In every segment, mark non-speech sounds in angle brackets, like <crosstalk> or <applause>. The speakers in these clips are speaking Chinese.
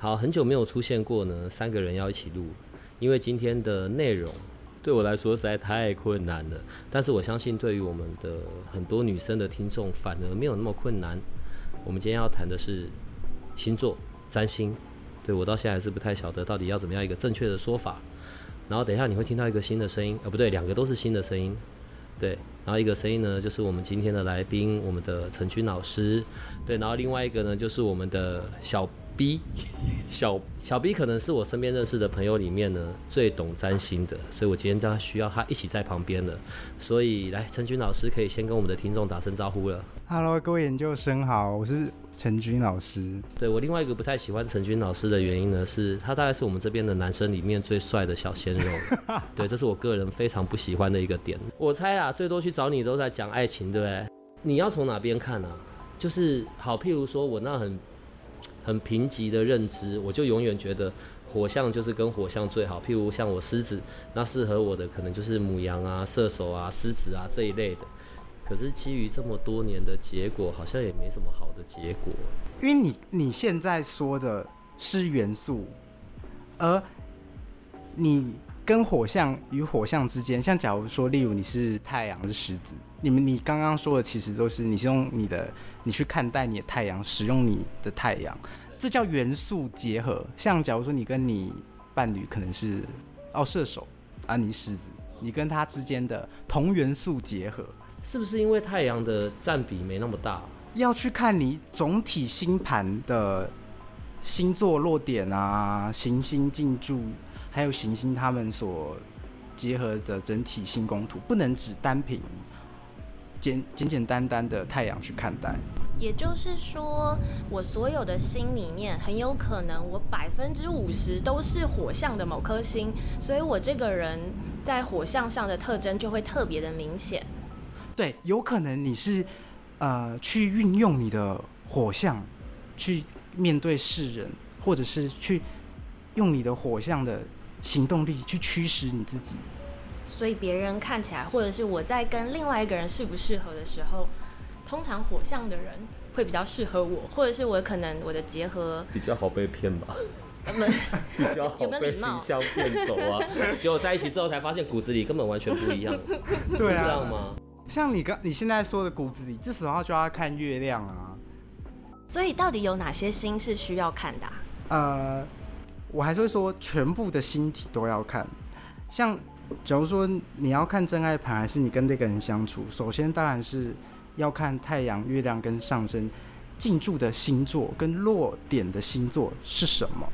好，很久没有出现过呢，三个人要一起录，因为今天的内容对我来说实在太困难了。但是我相信，对于我们的很多女生的听众，反而没有那么困难。我们今天要谈的是星座、占星。对我到现在还是不太晓得到底要怎么样一个正确的说法。然后等一下你会听到一个新的声音，呃，不对，两个都是新的声音。对，然后一个声音呢，就是我们今天的来宾，我们的陈军老师。对，然后另外一个呢，就是我们的小。B <laughs> 小小 B 可能是我身边认识的朋友里面呢最懂占星的，所以我今天他需要他一起在旁边了。所以来，陈军老师可以先跟我们的听众打声招呼了。Hello，各位研究生好，我是陈军老师。对我另外一个不太喜欢陈军老师的原因呢，是他大概是我们这边的男生里面最帅的小鲜肉。<laughs> 对，这是我个人非常不喜欢的一个点。我猜啊，最多去找你都在讲爱情，对不对？你要从哪边看呢？就是好，譬如说我那很。很贫瘠的认知，我就永远觉得火象就是跟火象最好。譬如像我狮子，那适合我的可能就是母羊啊、射手啊、狮子啊这一类的。可是基于这么多年的结果，好像也没什么好的结果。因为你你现在说的是元素，而你跟火象与火象之间，像假如说，例如你是太阳是狮子，你们你刚刚说的其实都是你是用你的。你去看待你的太阳，使用你的太阳，这叫元素结合。像假如说你跟你伴侣可能是哦射手啊，你狮子，你跟他之间的同元素结合，是不是因为太阳的占比没那么大？要去看你总体星盘的星座落点啊，行星进驻，还有行星他们所结合的整体星宫图，不能只单凭。简简简单单的太阳去看待，也就是说，我所有的心里面很有可能我百分之五十都是火象的某颗星，所以我这个人在火象上的特征就会特别的明显。对，有可能你是呃去运用你的火象去面对世人，或者是去用你的火象的行动力去驱使你自己。所以别人看起来，或者是我在跟另外一个人适不适合的时候，通常火象的人会比较适合我，或者是我可能我的结合比较好被骗吧，<laughs> 比较好被形象骗走啊。结果在一起之后才发现骨子里根本完全不一样，是这样吗？<laughs> 像你刚你现在说的骨子里，这时候就要看月亮啊。所以到底有哪些星是需要看的？呃，我还是会说全部的星体都要看，像。假如说你要看真爱盘，还是你跟这个人相处，首先当然是要看太阳、月亮跟上升进驻的星座跟落点的星座是什么。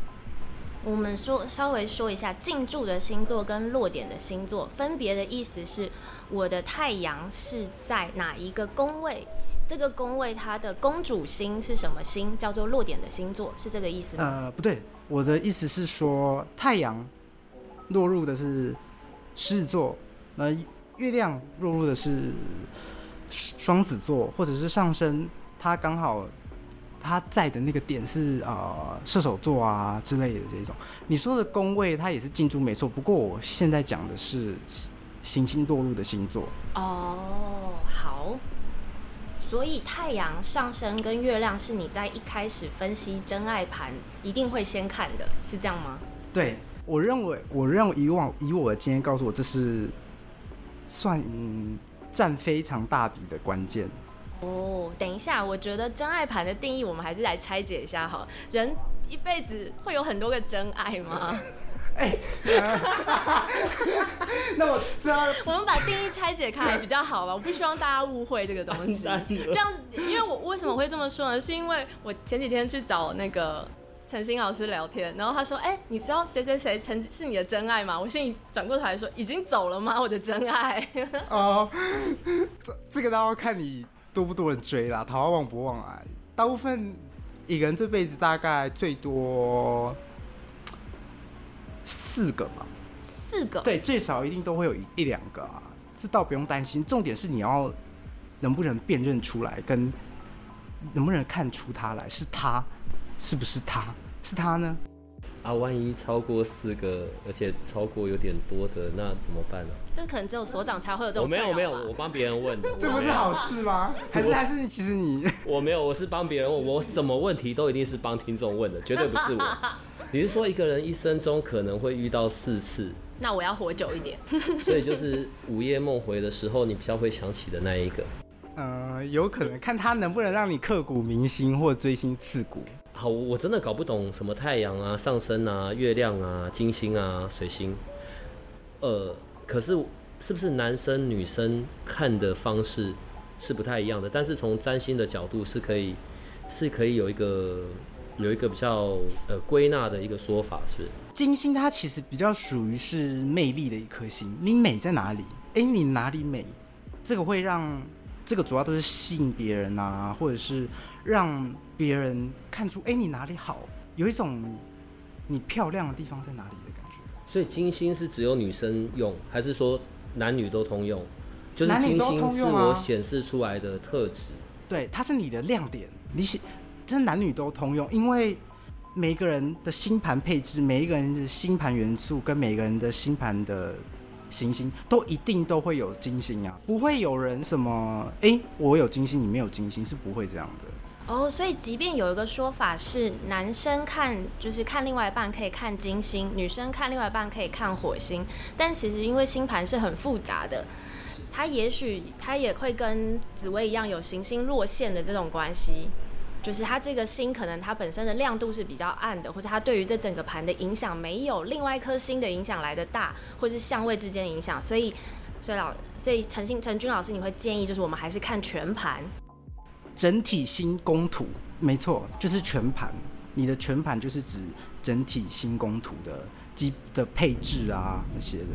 我们说稍微说一下进驻的星座跟落点的星座分别的意思是，我的太阳是在哪一个宫位？这个宫位它的公主星是什么星？叫做落点的星座，是这个意思吗？呃，不对，我的意思是说太阳落入的是。狮子座，那月亮落入的是双子座，或者是上升，它刚好它在的那个点是呃射手座啊之类的这种。你说的宫位，它也是进驻没错，不过我现在讲的是行星落入的星座。哦，好，所以太阳上升跟月亮是你在一开始分析真爱盘一定会先看的，是这样吗？对。我认为，我认为以往以我的经验告诉我，这是算占非常大笔的关键。哦，等一下，我觉得真爱盘的定义，我们还是来拆解一下哈。人一辈子会有很多个真爱吗？<laughs> 哎，<laughs> 那我知道，我们把定义拆解开比较好吧。我不希望大家误会这个东西。<laughs> 这样，因为我为什么会这么说呢？是因为我前几天去找那个。陈星老师聊天，然后他说：“哎，你知道谁谁谁曾是你的真爱吗？”我心里转过头来说：“已经走了吗？我的真爱？”哦，这这个都要看你多不多人追啦，桃花旺不旺啊。大部分一个人这辈子大概最多四个吧，四个，对，最少一定都会有一一两个啊，这倒不用担心。重点是你要能不能辨认出来，跟能不能看出他来是他，是不是他，是他呢？啊，万一超过四个，而且超过有点多的，那怎么办呢？这可能只有所长才会有这种。我没有没有，我帮别人问的。<laughs> 这不是好事吗？<laughs> 还是还是其实你 <laughs> 我没有，我是帮别人问，我什么问题都一定是帮听众问的，绝对不是我。你是说一个人一生中可能会遇到四次，那我要活久一点。所以就是午夜梦回的时候，你比较会想起的那一个。呃，有可能看他能不能让你刻骨铭心或锥心刺骨。好，我真的搞不懂什么太阳啊、上升啊、月亮啊、金星啊、水星。呃，可是是不是男生女生看的方式是不太一样的？但是从占星的角度是可以是可以有一个有一个比较呃归纳的一个说法，是不是？金星它其实比较属于是魅力的一颗星，你美在哪里？哎、你哪里美？这个会让这个主要都是吸引别人啊，或者是让别人看出哎、你哪里好，有一种你漂亮的地方在哪里的感觉。所以金星是只有女生用，还是说男女都通用？就是男女都金星是我显示出来的特质。对，它是你的亮点，你显，这男女都通用，因为每一个人的星盘配置，每一个人的星盘元素跟每个人的星盘的行星，都一定都会有金星啊，不会有人什么，哎、我有金星，你没有金星，是不会这样的。哦，所以即便有一个说法是男生看就是看另外一半可以看金星，女生看另外一半可以看火星，但其实因为星盘是很复杂的，它也许它也会跟紫薇一样有行星落线的这种关系。就是它这个星可能它本身的亮度是比较暗的，或者它对于这整个盘的影响没有另外一颗星的影响来的大，或是相位之间的影响，所以，所以老，所以陈星陈军老师你会建议就是我们还是看全盘，整体新工图，没错，就是全盘。你的全盘就是指整体新工图的基的配置啊那些的。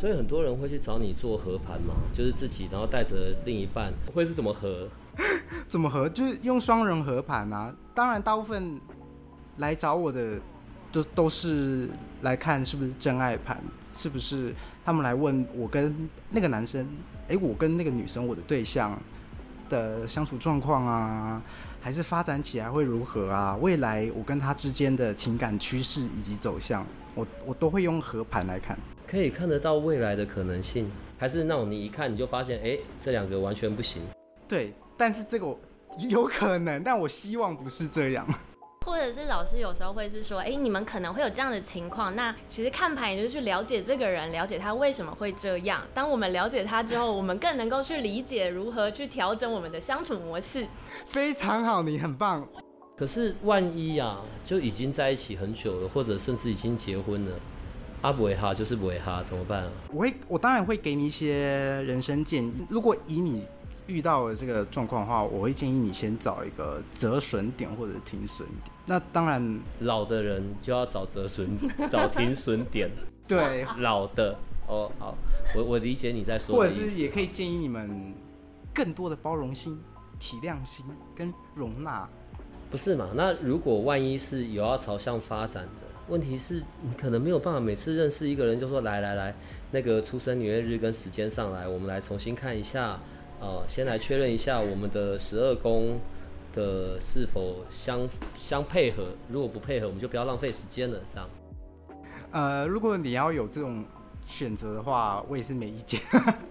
所以很多人会去找你做合盘嘛，就是自己然后带着另一半，会是怎么合？<laughs> 怎么合？就是用双人合盘啊。当然，大部分来找我的都都是来看是不是真爱盘，是不是他们来问我跟那个男生，诶，我跟那个女生，我的对象的相处状况啊，还是发展起来会如何啊？未来我跟他之间的情感趋势以及走向，我我都会用合盘来看。可以看得到未来的可能性，还是那种你一看你就发现，哎、这两个完全不行。对，但是这个有可能，但我希望不是这样。或者是老师有时候会是说，哎、你们可能会有这样的情况，那其实看牌也就是去了解这个人，了解他为什么会这样。当我们了解他之后，我们更能够去理解如何去调整我们的相处模式。非常好，你很棒。可是万一啊，就已经在一起很久了，或者甚至已经结婚了，阿不会哈就是不会哈，怎么办啊？我会，我当然会给你一些人生建议。如果以你遇到的这个状况的话，我会建议你先找一个折损点或者停损点。那当然，老的人就要找折损，<laughs> 找停损点。对，老的哦，好，我我理解你在说或者。是也可以建议你们更多的包容心、体谅心跟容纳。不是嘛？那如果万一是有要朝向发展的，问题是你可能没有办法每次认识一个人就说来来来，那个出生年月日跟时间上来，我们来重新看一下，呃，先来确认一下我们的十二宫的是否相相配合，如果不配合，我们就不要浪费时间了，这样。呃，如果你要有这种选择的话，我也是没意见，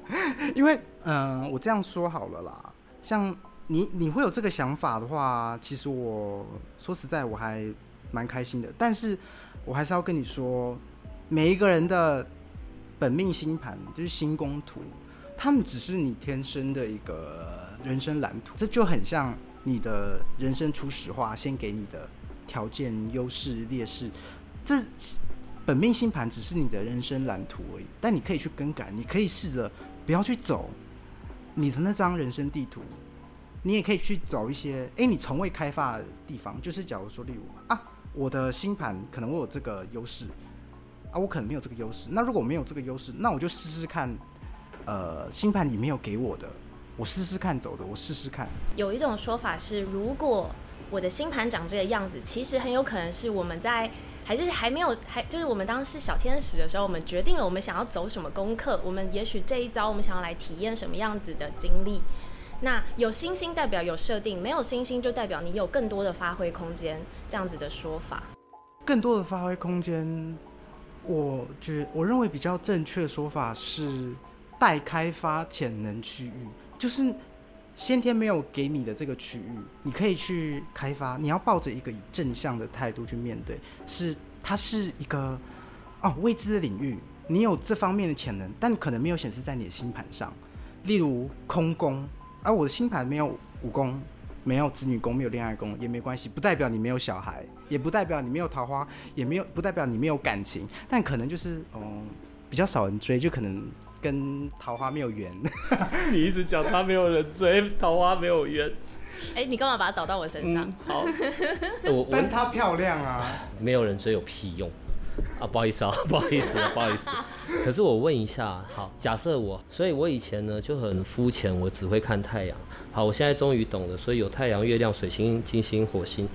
<laughs> 因为嗯、我这样说好了啦，像你你会有这个想法的话，其实我说实在我还蛮开心的，但是我还是要跟你说，每一个人的本命星盘就是星宫图，他们只是你天生的一个人生蓝图，这就很像你的人生初始化，先给你的条件、优势、劣势，这本命星盘只是你的人生蓝图而已，但你可以去更改，你可以试着不要去走你的那张人生地图，你也可以去走一些诶你从未开发的地方。就是假如说，例如啊，我的星盘可能我有这个优势啊，我可能没有这个优势。那如果我没有这个优势，那我就试试看，呃，星盘里没有给我的，我试试看走的，我试试看。有一种说法是，如果我的星盘长这个样子，其实很有可能是我们在还是还没有还就是我们当时小天使的时候，我们决定了我们想要走什么功课，我们也许这一招我们想要来体验什么样子的经历。那有星星代表有设定，没有星星就代表你有更多的发挥空间，这样子的说法。更多的发挥空间，我觉我认为比较正确的说法是待开发潜能区域，就是先天没有给你的这个区域，你可以去开发。你要抱着一个以正向的态度去面对，是它是一个哦未知的领域，你有这方面的潜能，但可能没有显示在你的星盘上。例如空宫，而、我的星盘没有武功，没有子女宫，没有恋爱宫，也没关系，不代表你没有小孩，也不代表你没有桃花，也没有不代表你没有感情，但可能就是嗯比较少人追，就可能跟桃花没有缘。<laughs> 你一直讲他没有人追，<laughs> 桃花没有缘。哎、你干嘛把它倒到我身上？嗯，好，<laughs> 我我但是她漂亮啊，没有人追有屁用啊！不好意思啊，不好意思啊，不好意思。可是我问一下，好，假设我，所以我以前呢就很肤浅，我只会看太阳。好，我现在终于懂了，所以有太阳、月亮、水星、金星、火星。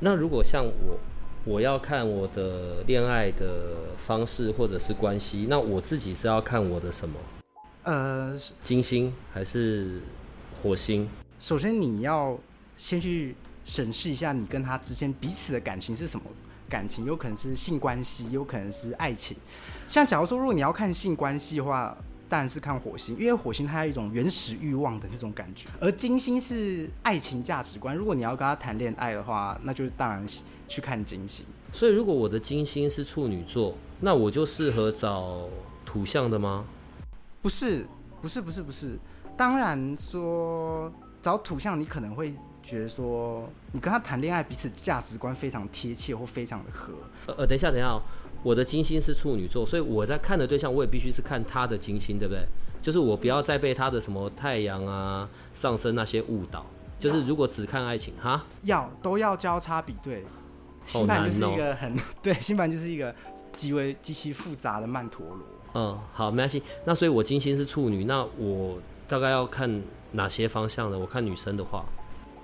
那如果像我，我要看我的恋爱的方式或者是关系，那我自己是要看我的什么？呃，金星还是火星？首先你要先去审视一下你跟他之间彼此的感情是什么感情，有可能是性关系，有可能是爱情。像假如说，如果你要看性关系的话，当然是看火星，因为火星它有一种原始欲望的那种感觉，而金星是爱情价值观。如果你要跟他谈恋爱的话，那就当然去看金星。所以如果我的金星是处女座，那我就适合找土象的吗？不是，不是，不是，不是。当然说找土象，你可能会觉得说，你跟他谈恋爱，彼此价值观非常贴切或非常的合。呃呃，等一下，等一下、哦，我的金星是处女座，所以我在看的对象，我也必须是看他的金星，对不对？就是我不要再被他的什么太阳啊、上升那些误导。就是如果只看爱情，哈，要都要交叉比对。好星盘就是一个很、对，星盘就是一个极为极其复杂的曼陀罗。嗯，好，没关系。那所以我金星是处女，那我大概要看哪些方向呢？我看女生的话，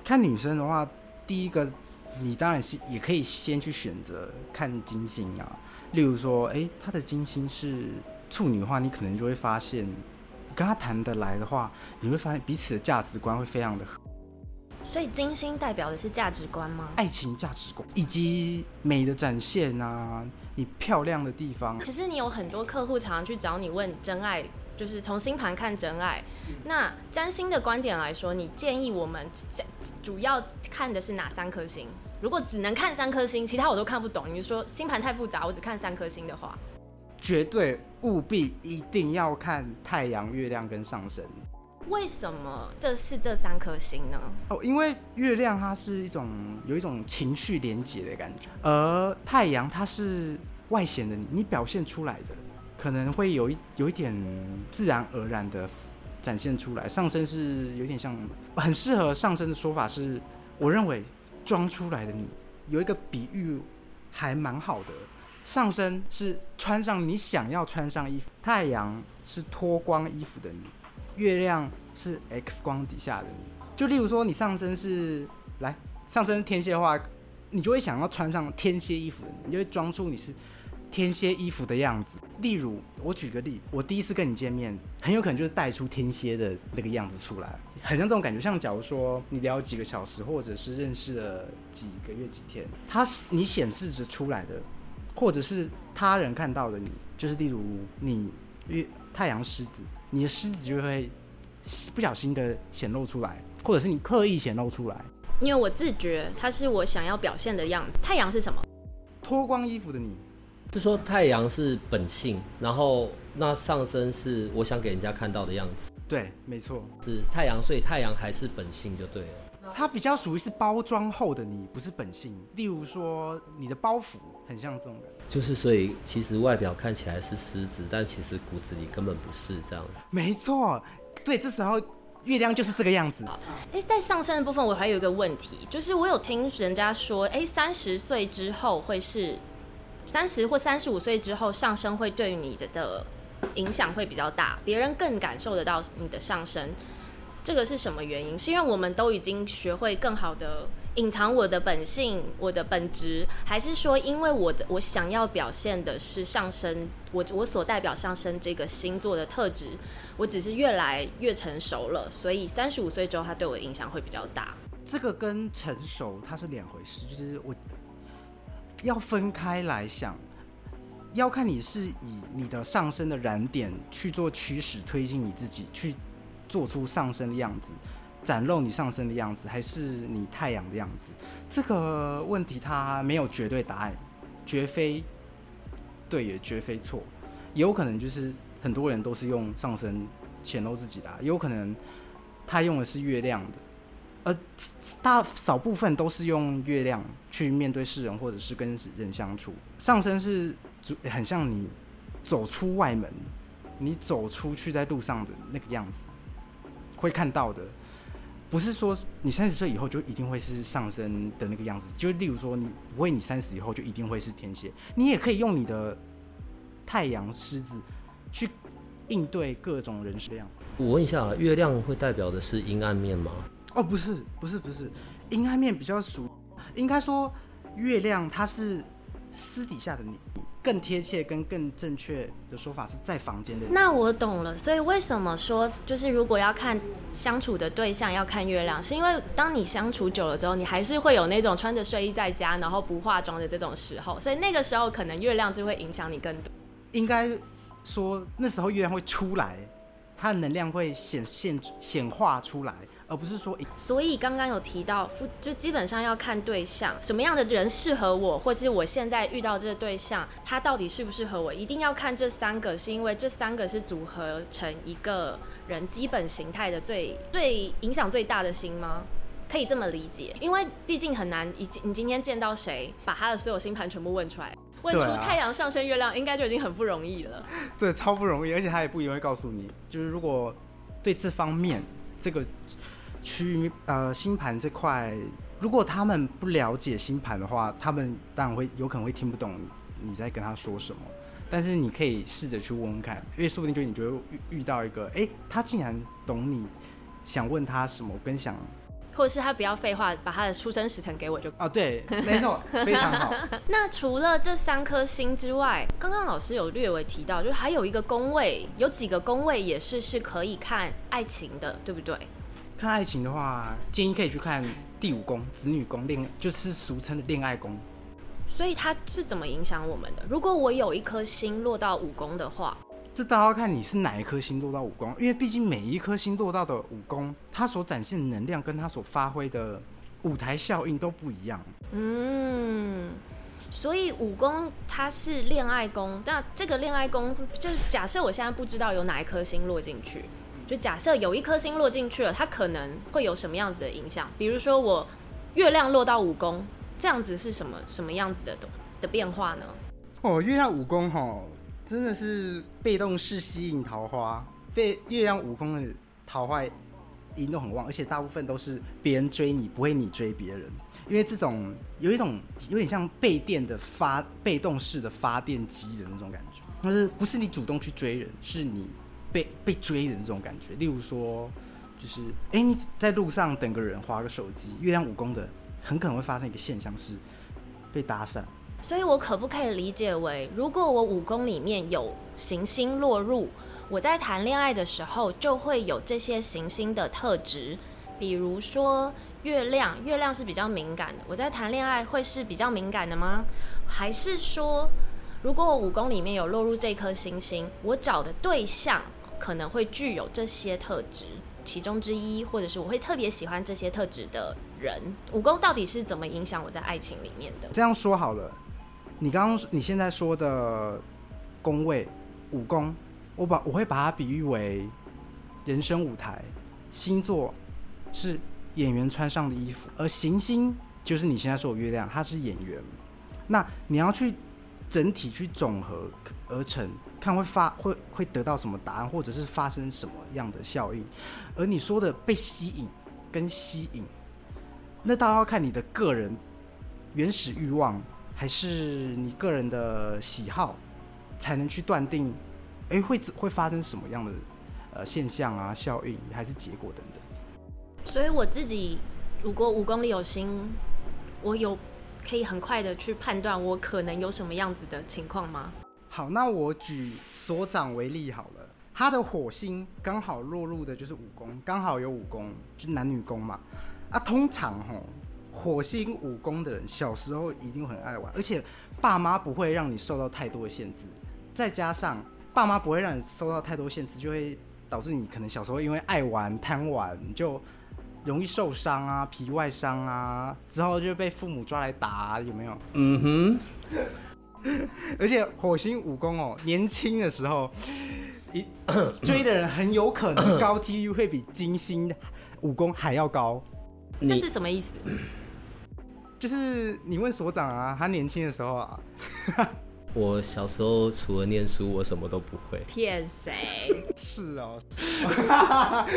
看女生的话，第一个你当然是也可以先去选择看金星啊。例如说，哎，她的金星是处女的话，你可能就会发现，跟她谈得来的话，你会发现彼此的价值观会非常的合，所以金星代表的是价值观吗？爱情价值观以及美的展现啊，你漂亮的地方。其实你有很多客户常常去找你问真爱，就是从星盘看真爱。那占星的观点来说，你建议我们主要看的是哪三颗星？如果只能看三颗星，其他我都看不懂。你说星盘太复杂，我只看三颗星的话，绝对务必一定要看太阳、月亮跟上升为什么这是这三颗星呢？哦，因为月亮它是一种有一种情绪连接的感觉，而太阳它是外显的你，你表现出来的可能会有一有一点自然而然的展现出来。上升是有点像很适合上升的说法是，我认为装出来的你有一个比喻还蛮好的。上身是穿上你想要穿上衣服，太阳是脱光衣服的你，月亮是 X 光底下的你。就例如说，你上身是来上身天蝎的话，你就会想要穿上天蝎衣服你，就会装出你是天蝎衣服的样子。例如，我举个例，我第一次跟你见面，很有可能就是带出天蝎的那个样子出来，很像这种感觉。像假如说你聊几个小时，或者是认识了几个月、几天，它是你显示着出来的。或者是他人看到的你，就是例如你月太阳狮子，你的狮子就会不小心的显露出来，或者是你刻意显露出来。因为我自觉它是我想要表现的样子。太阳是什么？脱光衣服的你，是说太阳是本性，然后那上身是我想给人家看到的样子，对，没错，是太阳，所以太阳还是本性就对了。它比较属于是包装后的你，不是本性。例如说你的包袱很像这种人，就是所以其实外表看起来是狮子，但其实骨子里根本不是这样。没错，对，这时候月亮就是这个样子。哎，在上升的部分，我还有一个问题，就是我有听人家说，哎，三十岁之后会是三十或三十五岁之后上升会对你的的影响会比较大，别人更感受得到你的上升。这个是什么原因？是因为我们都已经学会更好的隐藏我的本性、我的本质，还是说因为我的我想要表现的是上升，我我所代表上升这个星座的特质，我只是越来越成熟了，所以三十五岁之后，它对我的影响会比较大。这个跟成熟它是两回事，就是我要分开来想，要看你是以你的上升的燃点去做驱使，推进你自己去做出上升的样子。展露你上升的样子，还是你太阳的样子？这个问题它没有绝对答案，绝非对也绝非错，也有可能就是很多人都是用上升显露自己的，也有可能他用的是月亮的，而大少部分都是用月亮去面对世人或者是跟人相处。上升是很像你走出外门，你走出去在路上的那个样子，会看到的。不是说你三十岁以后就一定会是上升的那个样子，就例如说你不会，你三十以后就一定会是天蝎，你也可以用你的太阳狮子去应对各种人事量。我问一下，月亮会代表的是阴暗面吗？哦，不是，不是，不是，阴暗面比较属，应该说月亮它是私底下的你。更贴切跟更正确的说法是在房间的。那我懂了，所以为什么说就是如果要看相处的对象要看月亮，是因为当你相处久了之后，你还是会有那种穿着睡衣在家，然后不化妆的这种时候，所以那个时候可能月亮就会影响你更多。应该说那时候月亮会出来，它的能量会显现显化出来。而不是说，所以刚刚有提到，就基本上要看对象，什么样的人适合我，或是我现在遇到这个对象，他到底适不适合我，一定要看这三个，是因为这三个是组合成一个人基本形态的最最影响最大的星吗？可以这么理解？因为毕竟很难，你你今天见到谁，把他的所有星盘全部问出来，问出太阳上升月亮，应该就已经很不容易了。对，超不容易，而且他也不一定会告诉你，就是如果对这方面这个。去呃星盘这块，如果他们不了解星盘的话，他们当然会有可能会听不懂你你在跟他说什么。但是你可以试着去问问看，因为说不定就你觉得遇遇到一个，哎，他竟然懂你想问他什么，跟想，或者是他不要废话，把他的出生时辰给我就哦，对，没错，非常好。<laughs> 那除了这三颗星之外，刚刚老师有略微提到，就是还有一个宫位，有几个宫位也是是可以看爱情的，对不对？看爱情的话，建议可以去看第五宫子女宫，恋就是俗称的恋爱宫。所以它是怎么影响我们的？如果我有一颗星落到五宫的话，这倒要看你是哪一颗星落到五宫，因为毕竟每一颗星落到的五宫，它所展现的能量跟它所发挥的舞台效应都不一样。嗯，所以五宫它是恋爱宫，那这个恋爱宫就是假设我现在不知道有哪一颗星落进去。就假设有一颗星落进去了，它可能会有什么样子的影响？比如说我月亮落到五宫，这样子是什么什么样子的的变化呢？哦，月亮五宫哈，真的是被动式吸引桃花，被月亮五宫的桃花引动很旺，而且大部分都是别人追你，不会你追别人，因为这种有一种有点像被电的发被动式的发电机的那种感觉，但是不是你主动去追人，是你。被被追的那种感觉，例如说，就是哎，你在路上等个人，划个手机，月亮武功的，很可能会发生一个现象是被搭讪。所以我可不可以理解为，如果我武功里面有行星落入，我在谈恋爱的时候就会有这些行星的特质，比如说月亮，月亮是比较敏感的，我在谈恋爱会是比较敏感的吗？还是说，如果我武功里面有落入这颗星星，我找的对象？可能会具有这些特质其中之一，或者是我会特别喜欢这些特质的人。武功到底是怎么影响我在爱情里面的？这样说好了，你刚刚你现在说的宫位武功，我把我会把它比喻为人生舞台，星座是演员穿上的衣服，而行星就是你现在说的月亮，它是演员。那你要去整体去总和而成。看会发会会得到什么答案，或者是发生什么样的效应？而你说的被吸引跟吸引，那倒要看你的个人原始欲望，还是你个人的喜好，才能去断定，哎，会会发生什么样的呃现象啊、效应，还是结果等等。所以我自己如果五公里有心，我有可以很快的去判断我可能有什么样子的情况吗？好，那我举所长为例好了，他的火星刚好落入的就是五宫，刚好有五宫，就男女宫嘛。啊，通常吼，火星五宫的人小时候一定很爱玩，而且爸妈不会让你受到太多的限制，再加上爸妈不会让你受到太多限制，就会导致你可能小时候因为爱玩贪玩就容易受伤啊，皮外伤啊，之后就被父母抓来打、啊，有没有？嗯哼 <laughs> 而且火星武功哦，年轻的时候，一 <coughs> 追的人很有可能高几率会比金星武功还要高。哼，这是什么意思？就是你问所长啊，他年轻的时候啊，我小时候除了念书，我什么都不会。骗谁？是哦，<laughs>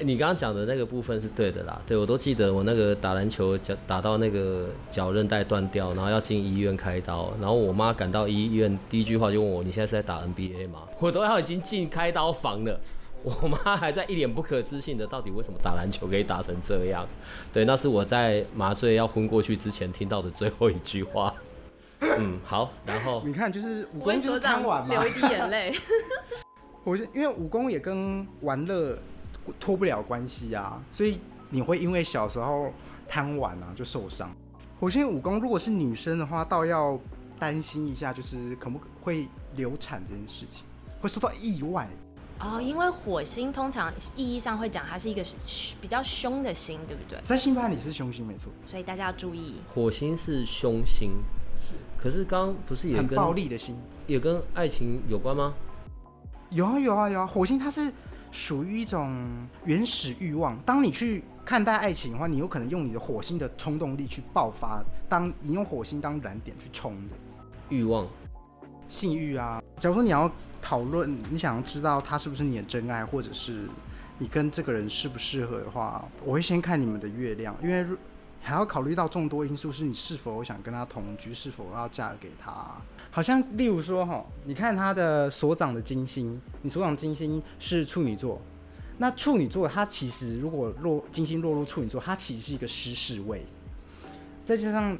你刚刚讲的那个部分是对的啦，对我都记得我那个打篮球脚打到那个脚韧带断掉，然后要进医院开刀，然后我妈赶到医院，第一句话就问我：“你现在是在打 NBA 吗？”我都要已经进开刀房了，我妈还在一脸不可置信的，到底为什么打篮球可以打成这样？对，那是我在麻醉要昏过去之前听到的最后一句话。<laughs> 嗯，好，然后你看，就是武功就是贪玩嘛流。一滴眼泪。<laughs> 我是因为武功也跟玩乐脱不了关系啊，所以你会因为小时候贪玩啊就受伤。火星武功如果是女生的话，倒要担心一下，就是可不可会流产这件事情，会受到意外。哦，因为火星通常意义上会讲它是一个比较凶的星，对不对？在星盘里是凶星没错，所以大家要注意。火星是凶星，可是刚刚不是也很跟暴力的心。也跟爱情有关吗？有啊有啊有啊，火星它是属于一种原始欲望。当你去看待爱情的话，你有可能用你的火星的冲动力去爆发，当你用火星当燃点去冲的欲望，性欲啊。假如说你要讨论，你想要知道他是不是你的真爱，或者是你跟这个人适不适合的话，我会先看你们的月亮，因为还要考虑到众多因素，是你是否想跟他同居，是否要嫁给他。好像例如说哈，你看他的所长的金星，你所长金星是处女座，那处女座它其实如果落金星落入处女座，它其实是一个失事位，再加上、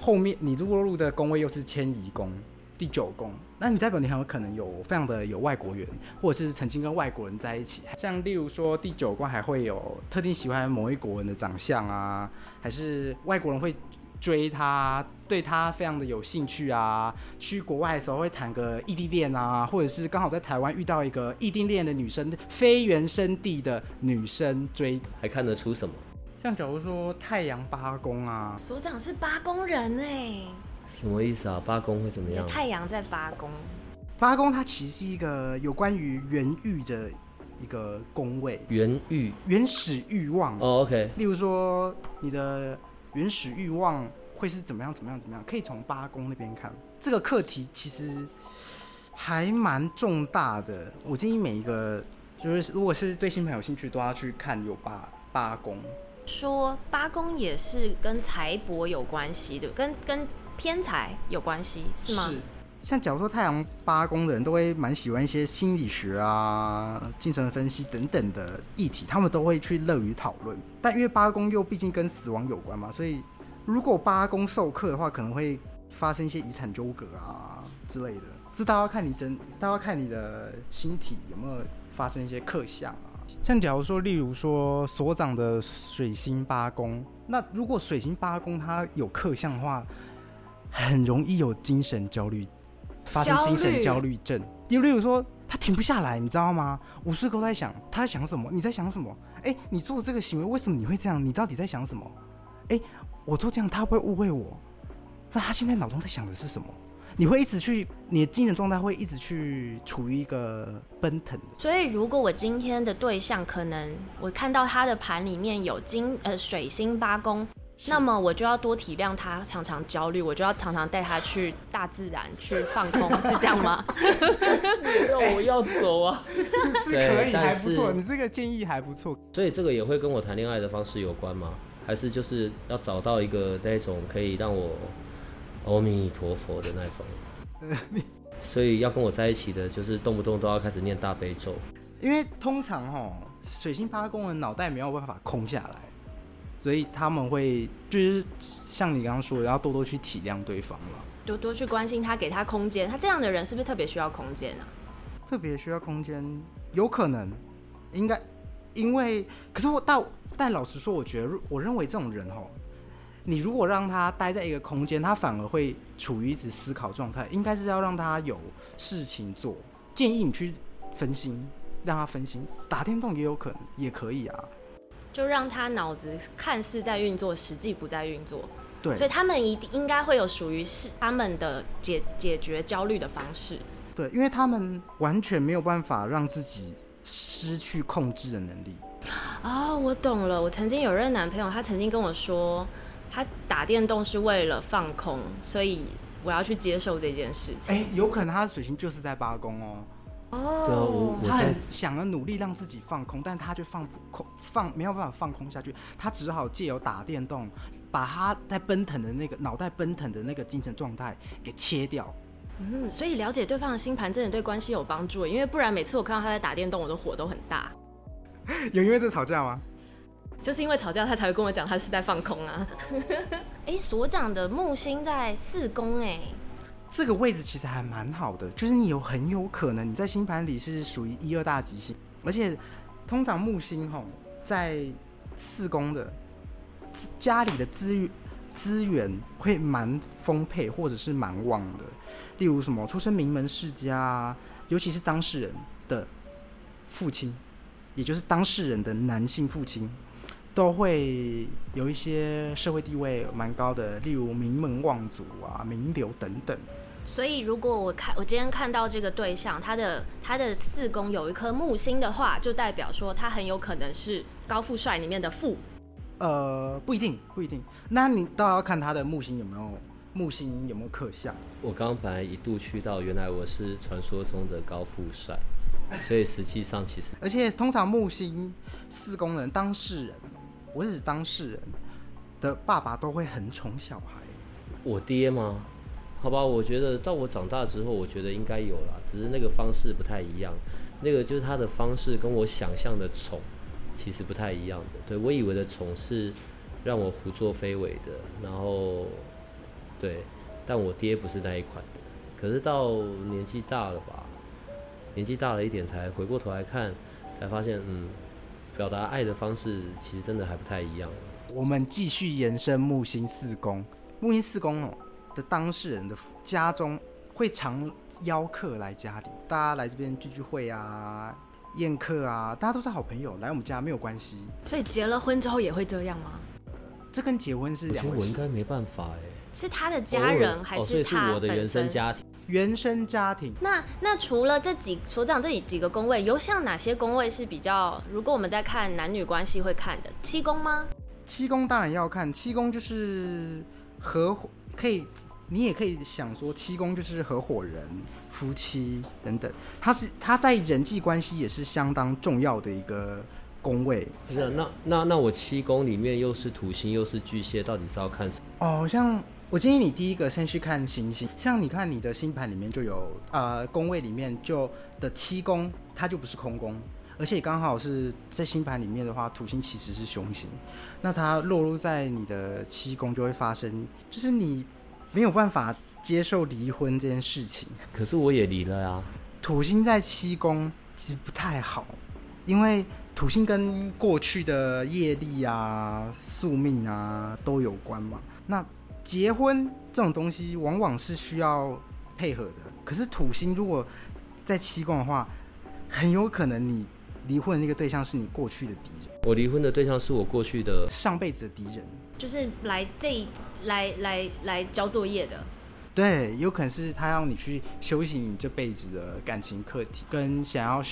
后面你落入的宫位又是迁移宫第九宫，那你代表你很有可能有非常的有外国缘，或者是曾经跟外国人在一起，像例如说第九宫还会有特定喜欢某一国人的长相啊，还是外国人会追他，对他非常的有兴趣啊。去国外的时候会谈个异地恋啊，或者是刚好在台湾遇到一个异地恋的女生，非原生地的女生追。还看得出什么？像假如说太阳八宫啊，所长是八宫人哎，什么意思啊？八宫会怎么样？太阳在八宫，八宫它其实是一个有关于原欲的一个宫位，原欲原始欲望。哦，OK，例如说你的原始欲望会是怎么样怎么样怎么样，可以从八宫那边看。这个课题其实还蛮重大的，我建议每一个就是如果是对星盘有兴趣，都要去看有八八宫。说八宫也是跟财帛有关系的，跟跟偏财有关系是吗？像假如说太阳八宫的人都会蛮喜欢一些心理学啊、精神分析等等的议题，他们都会去乐于讨论。但因为八宫又毕竟跟死亡有关嘛，所以如果八宫授课的话，可能会发生一些遗产纠葛啊之类的。这都要看你真，都要看你的星体有没有发生一些克相啊。像假如说，例如说所长的水星八宫，那如果水星八宫它有克相的话，很容易有精神焦虑，发生精神焦虑症。例如例如说，他停不下来，你知道吗？无时刻都在想他在想什么，你在想什么？哎、你做这个行为，为什么你会这样？你到底在想什么？哎、我做这样，他会误会我？那他现在脑中在想的是什么？你会一直去，你的精神状态会一直去处于一个奔腾。所以如果我今天的对象可能我看到他的盘里面有金呃水星八宫。那么我就要多体谅他常常焦虑，我就要常常带他去大自然去放空，<laughs> 是这样吗？要我要走啊！<laughs> 是可以，但还不错。是你这个建议还不错。所以这个也会跟我谈恋爱的方式有关吗？还是就是要找到一个那种可以让我阿弥陀佛的那种？<laughs> 所以要跟我在一起的，就是动不动都要开始念大悲咒。因为通常哈，水星八宫的脑袋没有办法空下来，所以他们会就是像你刚刚说的，要多多去体谅对方了。多多去关心他，给他空间。他这样的人是不是特别需要空间啊？特别需要空间，有可能，应该，因为，可是我但但老实说，我觉得我认为这种人哦，你如果让他待在一个空间，他反而会处于一直思考状态。应该是要让他有事情做，建议你去分心，让他分心，打电动也有可能，也可以啊。就让他脑子看似在运作，实际不在运作。对，所以他们一定应该会有属于是他们的解解决焦虑的方式。对，因为他们完全没有办法让自己失去控制的能力。哦，我懂了。我曾经有任男朋友，他曾经跟我说，他打电动是为了放空，所以我要去接受这件事情。哎，有可能他的水星就是在八宫哦。哦，他很想要努力让自己放空，但他就放不空，放没有办法放空下去，他只好借由打电动，把他在奔腾的那个脑袋奔腾的那个精神状态给切掉。嗯，所以了解对方的星盘真的对关系有帮助，因为不然每次我看到他在打电动，我的火都很大。<laughs> 有因为这吵架吗？就是因为吵架，他才会跟我讲他是在放空啊。<laughs> 哎，所长的木星在四宫，哎，这个位置其实还蛮好的，就是你有很有可能你在星盘里是属于一二大吉星，而且通常木星吼在四宫的家里的资源资源会蛮丰沛，或者是蛮旺的。例如什么出身名门世家，尤其是当事人的父亲，也就是当事人的男性父亲，都会有一些社会地位蛮高的，例如名门望族啊、名流等等。所以，如果我看我今天看到这个对象，他的他的四宫有一颗木星的话，就代表说他很有可能是高富帅里面的富。呃，不一定，不一定。那你倒要看他的木星有没有。木星有没有克相？我刚本来一度去到，原来我是传说中的高富帅，所以实际上其实……而且通常木星四宫人当事人，我是当事人的爸爸都会很宠小孩。我爹吗？好吧，我觉得到我长大之后，我觉得应该有了，只是那个方式不太一样。那个就是他的方式跟我想象的宠其实不太一样的。对我以为的宠是让我胡作非为的，然后。对，但我爹不是那一款的。可是到年纪大了吧，年纪大了一点才回过头来看，才发现，嗯，表达爱的方式其实真的还不太一样。我们继续延伸木星四宫，木星四宫哦的当事人的家中会常邀客来家里，大家来这边聚聚会啊、宴客啊，大家都是好朋友，来我们家没有关系。所以结了婚之后也会这样吗？这跟结婚是两回事。我应该没办法哎。是他的家人还是他我的原生家庭？原生家庭。那那除了这几所长这里几个宫位，有像哪些宫位是比较？如果我们在看男女关系会看的七宫吗？七宫当然要看，七宫就是合伙，可以你也可以想说七宫就是合伙人、夫妻等等。他是他在人际关系也是相当重要的一个宫位。不是，那那那我七宫里面又是土星又是巨蟹，到底是要看什么？哦，像。我建议你第一个先去看星星，像你看你的星盘里面就有呃宫位里面就的七宫，它就不是空宫，而且刚好是在星盘里面的话，土星其实是凶星，那它落入在你的七宫就会发生，就是你没有办法接受离婚这件事情。可是我也离了呀。土星在七宫其实不太好，因为土星跟过去的业力啊、宿命啊都有关嘛，那。结婚这种东西往往是需要配合的，可是土星如果在七宫的话，很有可能你离婚的那个对象是你过去的敌人。我离婚的对象是我过去的上辈子的敌人，就是来这来来来交作业的。对，有可能是他要你去修行你这辈子的感情课题，跟想要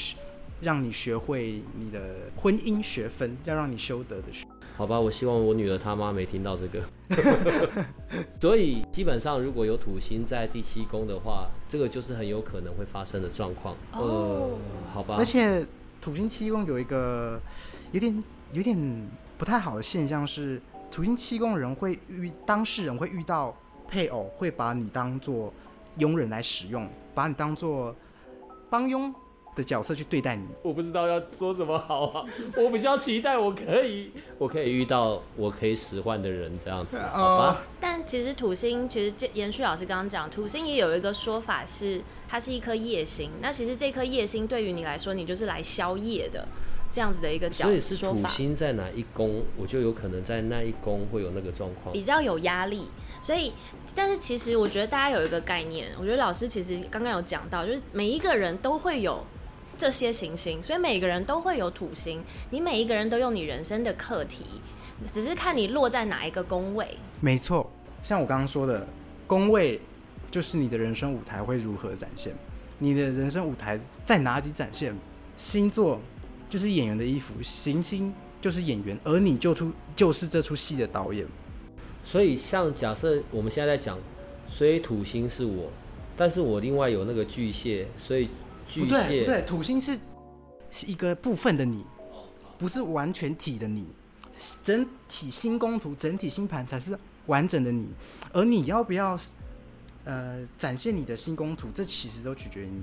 让你学会你的婚姻学分，要让你修得的学。好吧，我希望我女儿她妈没听到这个。<laughs> 所以基本上，如果有土星在第七宫的话，这个就是很有可能会发生的状况。哦，好吧。而且土星七宫有一个有点有点不太好的现象是，土星七宫人会遇当事人会遇到配偶会把你当做佣人来使用，把你当做帮佣的角色去对待你。我不知道要说什么好啊，<laughs> 我比较期待我可以，我可以遇到我可以使唤的人这样子，好吧？但其实土星，其实延续老师刚刚讲，土星也有一个说法是，它是一颗夜星。那其实这颗夜星对于你来说，你就是来宵夜的。这样子的一个角，所以是土星在哪一宫，我就有可能在那一宫会有那个状况，比较有压力。所以，但是其实我觉得大家有一个概念，我觉得老师其实刚刚有讲到，就是每一个人都会有这些行星，所以每个人都会有土星。你每一个人都有你人生的课题，只是看你落在哪一个宫位。没错，像我刚刚说的，宫位就是你的人生舞台会如何展现，你的人生舞台在哪里展现，星座。就是演员的衣服，行星就是演员，而你就出就是这出戏的导演。所以，像假设我们现在在讲，所以土星是我，但是我另外有那个巨蟹，所以巨蟹不对，土星是是一个部分的你，不是完全体的你，整体星宫图、整体星盘才是完整的你，而你要不要呃展现你的星宫图，这其实都取决于你。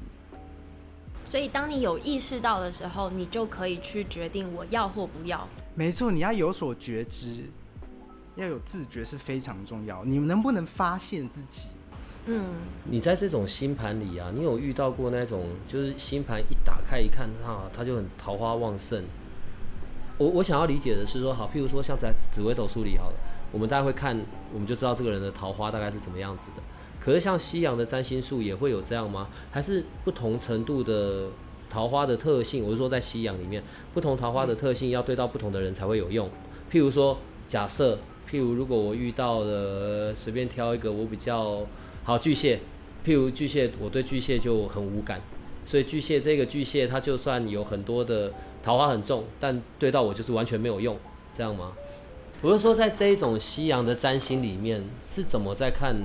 所以，当你有意识到的时候，你就可以去决定我要或不要。没错，你要有所觉知，要有自觉是非常重要。你能不能发现自己？嗯，你在这种星盘里啊，你有遇到过那种，就是星盘一打开一看，它它就很桃花旺盛。我我想要理解的是说，好，譬如说像在紫微斗数里，好了，我们大家会看，我们就知道这个人的桃花大概是怎么样子的。可是像西洋的占星术也会有这样吗？还是不同程度的桃花的特性？我是说在西洋里面，不同桃花的特性要对到不同的人才会有用。譬如说，假设，譬如如果我遇到了随便挑一个我比较好巨蟹，譬如巨蟹，我对巨蟹就很无感，所以巨蟹这个巨蟹，它就算有很多的桃花很重，但对到我就是完全没有用，这样吗？我是说，在这一种西洋的占星里面是怎么在看？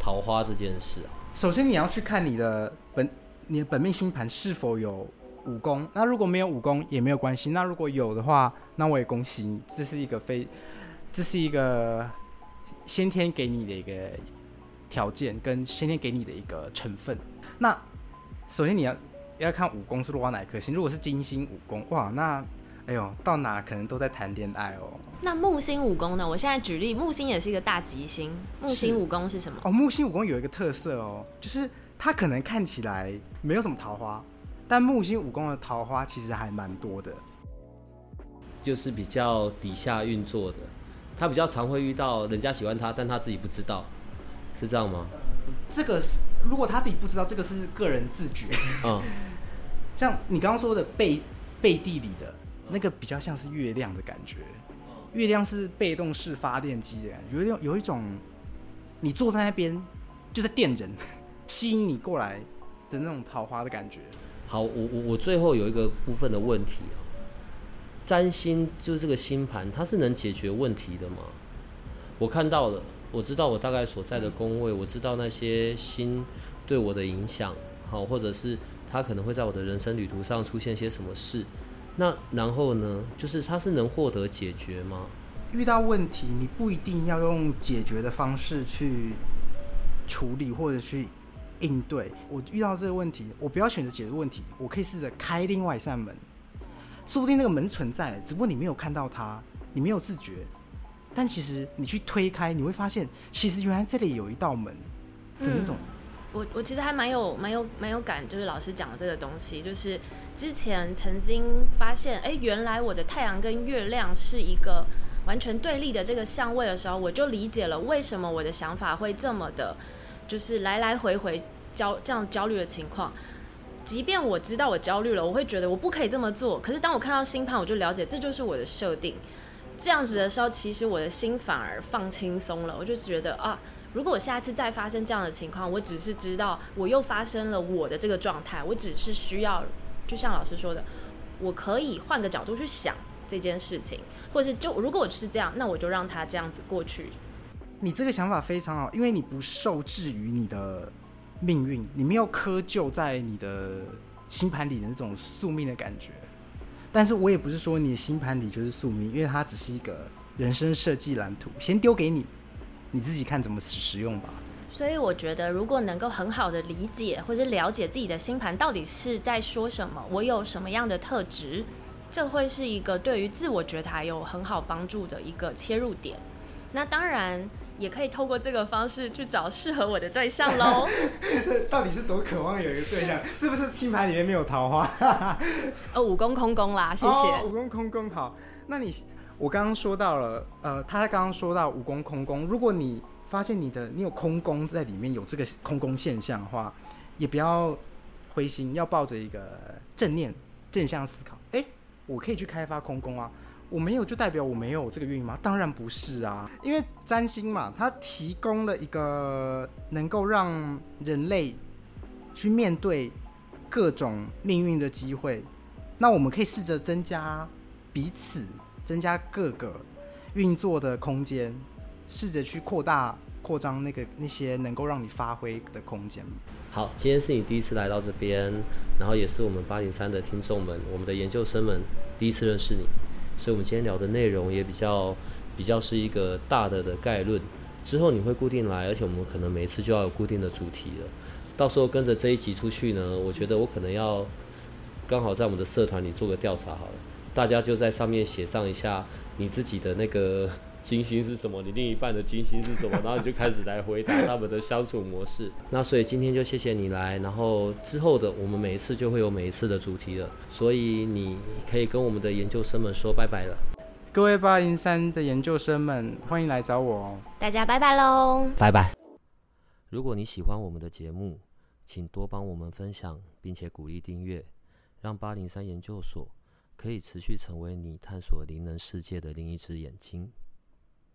桃花这件事啊，首先你要去看你的本你的本命星盘是否有武功。那如果没有武功也没有关系。那如果有的话，那我也恭喜你，这是一个非这是一个先天给你的一个条件，跟先天给你的一个成分。那首先你要要看武功是落到哪颗星。如果是金星武功，哇，那。哎呦，到哪可能都在谈恋爱哦。那木星武功呢？我现在举例，木星也是一个大吉星。木星武功是什么？哦，木星武功有一个特色哦，就是它可能看起来没有什么桃花，但木星武功的桃花其实还蛮多的。就是比较底下运作的，他比较常会遇到人家喜欢他，但他自己不知道，是这样吗？这个是如果他自己不知道，这个是个人自觉。嗯，<laughs> 像你刚刚说的背背地里的。那个比较像是月亮的感觉，月亮是被动式发电机的感觉，有一种有一种，你坐在那边就在电人，<laughs> 吸引你过来的那种桃花的感觉。好，我我我最后有一个部分的问题啊，占星就是这个星盘，它是能解决问题的吗？我看到了，我知道我大概所在的宫位，我知道那些星对我的影响，好，或者是他可能会在我的人生旅途上出现些什么事。那然后呢？就是他是能获得解决吗？遇到问题，你不一定要用解决的方式去处理或者去应对。我遇到这个问题，我不要选择解决问题，我可以试着开另外一扇门。说不定那个门存在，只不过你没有看到它，你没有自觉。但其实你去推开，你会发现，其实原来这里有一道门的那种。我我其实还蛮有蛮有蛮有感，就是老师讲的这个东西，就是之前曾经发现，哎，原来我的太阳跟月亮是一个完全对立的这个相位的时候，我就理解了为什么我的想法会这么的，就是来来回回焦这样焦虑的情况。即便我知道我焦虑了，我会觉得我不可以这么做，可是当我看到星盘，我就了解这就是我的设定。这样子的时候，其实我的心反而放轻松了，我就觉得啊。如果我下次再发生这样的情况，我只是知道我又发生了我的这个状态，我只是需要，就像老师说的，我可以换个角度去想这件事情，或者是就如果我是这样，那我就让他这样子过去。你这个想法非常好，因为你不受制于你的命运，你没有窠臼在你的星盘里的那种宿命的感觉。但是我也不是说你的星盘里就是宿命，因为它只是一个人生设计蓝图，先丢给你。你自己看怎么使用吧。所以我觉得，如果能够很好的理解或者了解自己的星盘到底是在说什么，我有什么样的特质，这会是一个对于自我觉察有很好帮助的一个切入点。那当然也可以透过这个方式去找适合我的对象喽。<laughs> 到底是多渴望有一个对象？是不是星盘里面没有桃花？呃，<laughs> 五宫空宫啦，谢谢。五宫空宫好，那你我刚刚说到了，呃，他刚刚说到五宫空宫，如果你发现你的你有空宫在里面有这个空宫现象的话，也不要灰心，要抱着一个正念正向思考。哎，我可以去开发空宫啊。我没有就代表我没有这个运吗？当然不是啊，因为占星嘛，它提供了一个能够让人类去面对各种命运的机会。那我们可以试着增加彼此，增加各个运作的空间，试着去扩大、扩张那个那些能够让你发挥的空间。好，今天是你第一次来到这边，然后也是我们八零三的听众们、我们的研究生们第一次认识你。所以，我们今天聊的内容也比较比较是一个大的的概论。之后你会固定来，而且我们可能每次就要有固定的主题了。到时候跟着这一集出去呢，我觉得我可能要刚好在我们的社团里做个调查好了，大家就在上面写上一下你自己的那个。金星是什么？你另一半的金星是什么？<laughs> 然后你就开始来回答他们的相处模式。<laughs> 那所以今天就谢谢你来，然后之后的我们每一次就会有每一次的主题了。所以你可以跟我们的研究生们说拜拜了。各位八零三的研究生们，欢迎来找我哦。大家拜拜喽，拜拜。如果你喜欢我们的节目，请多帮我们分享，并且鼓励订阅，让八零三研究所可以持续成为你探索灵能世界的另一只眼睛。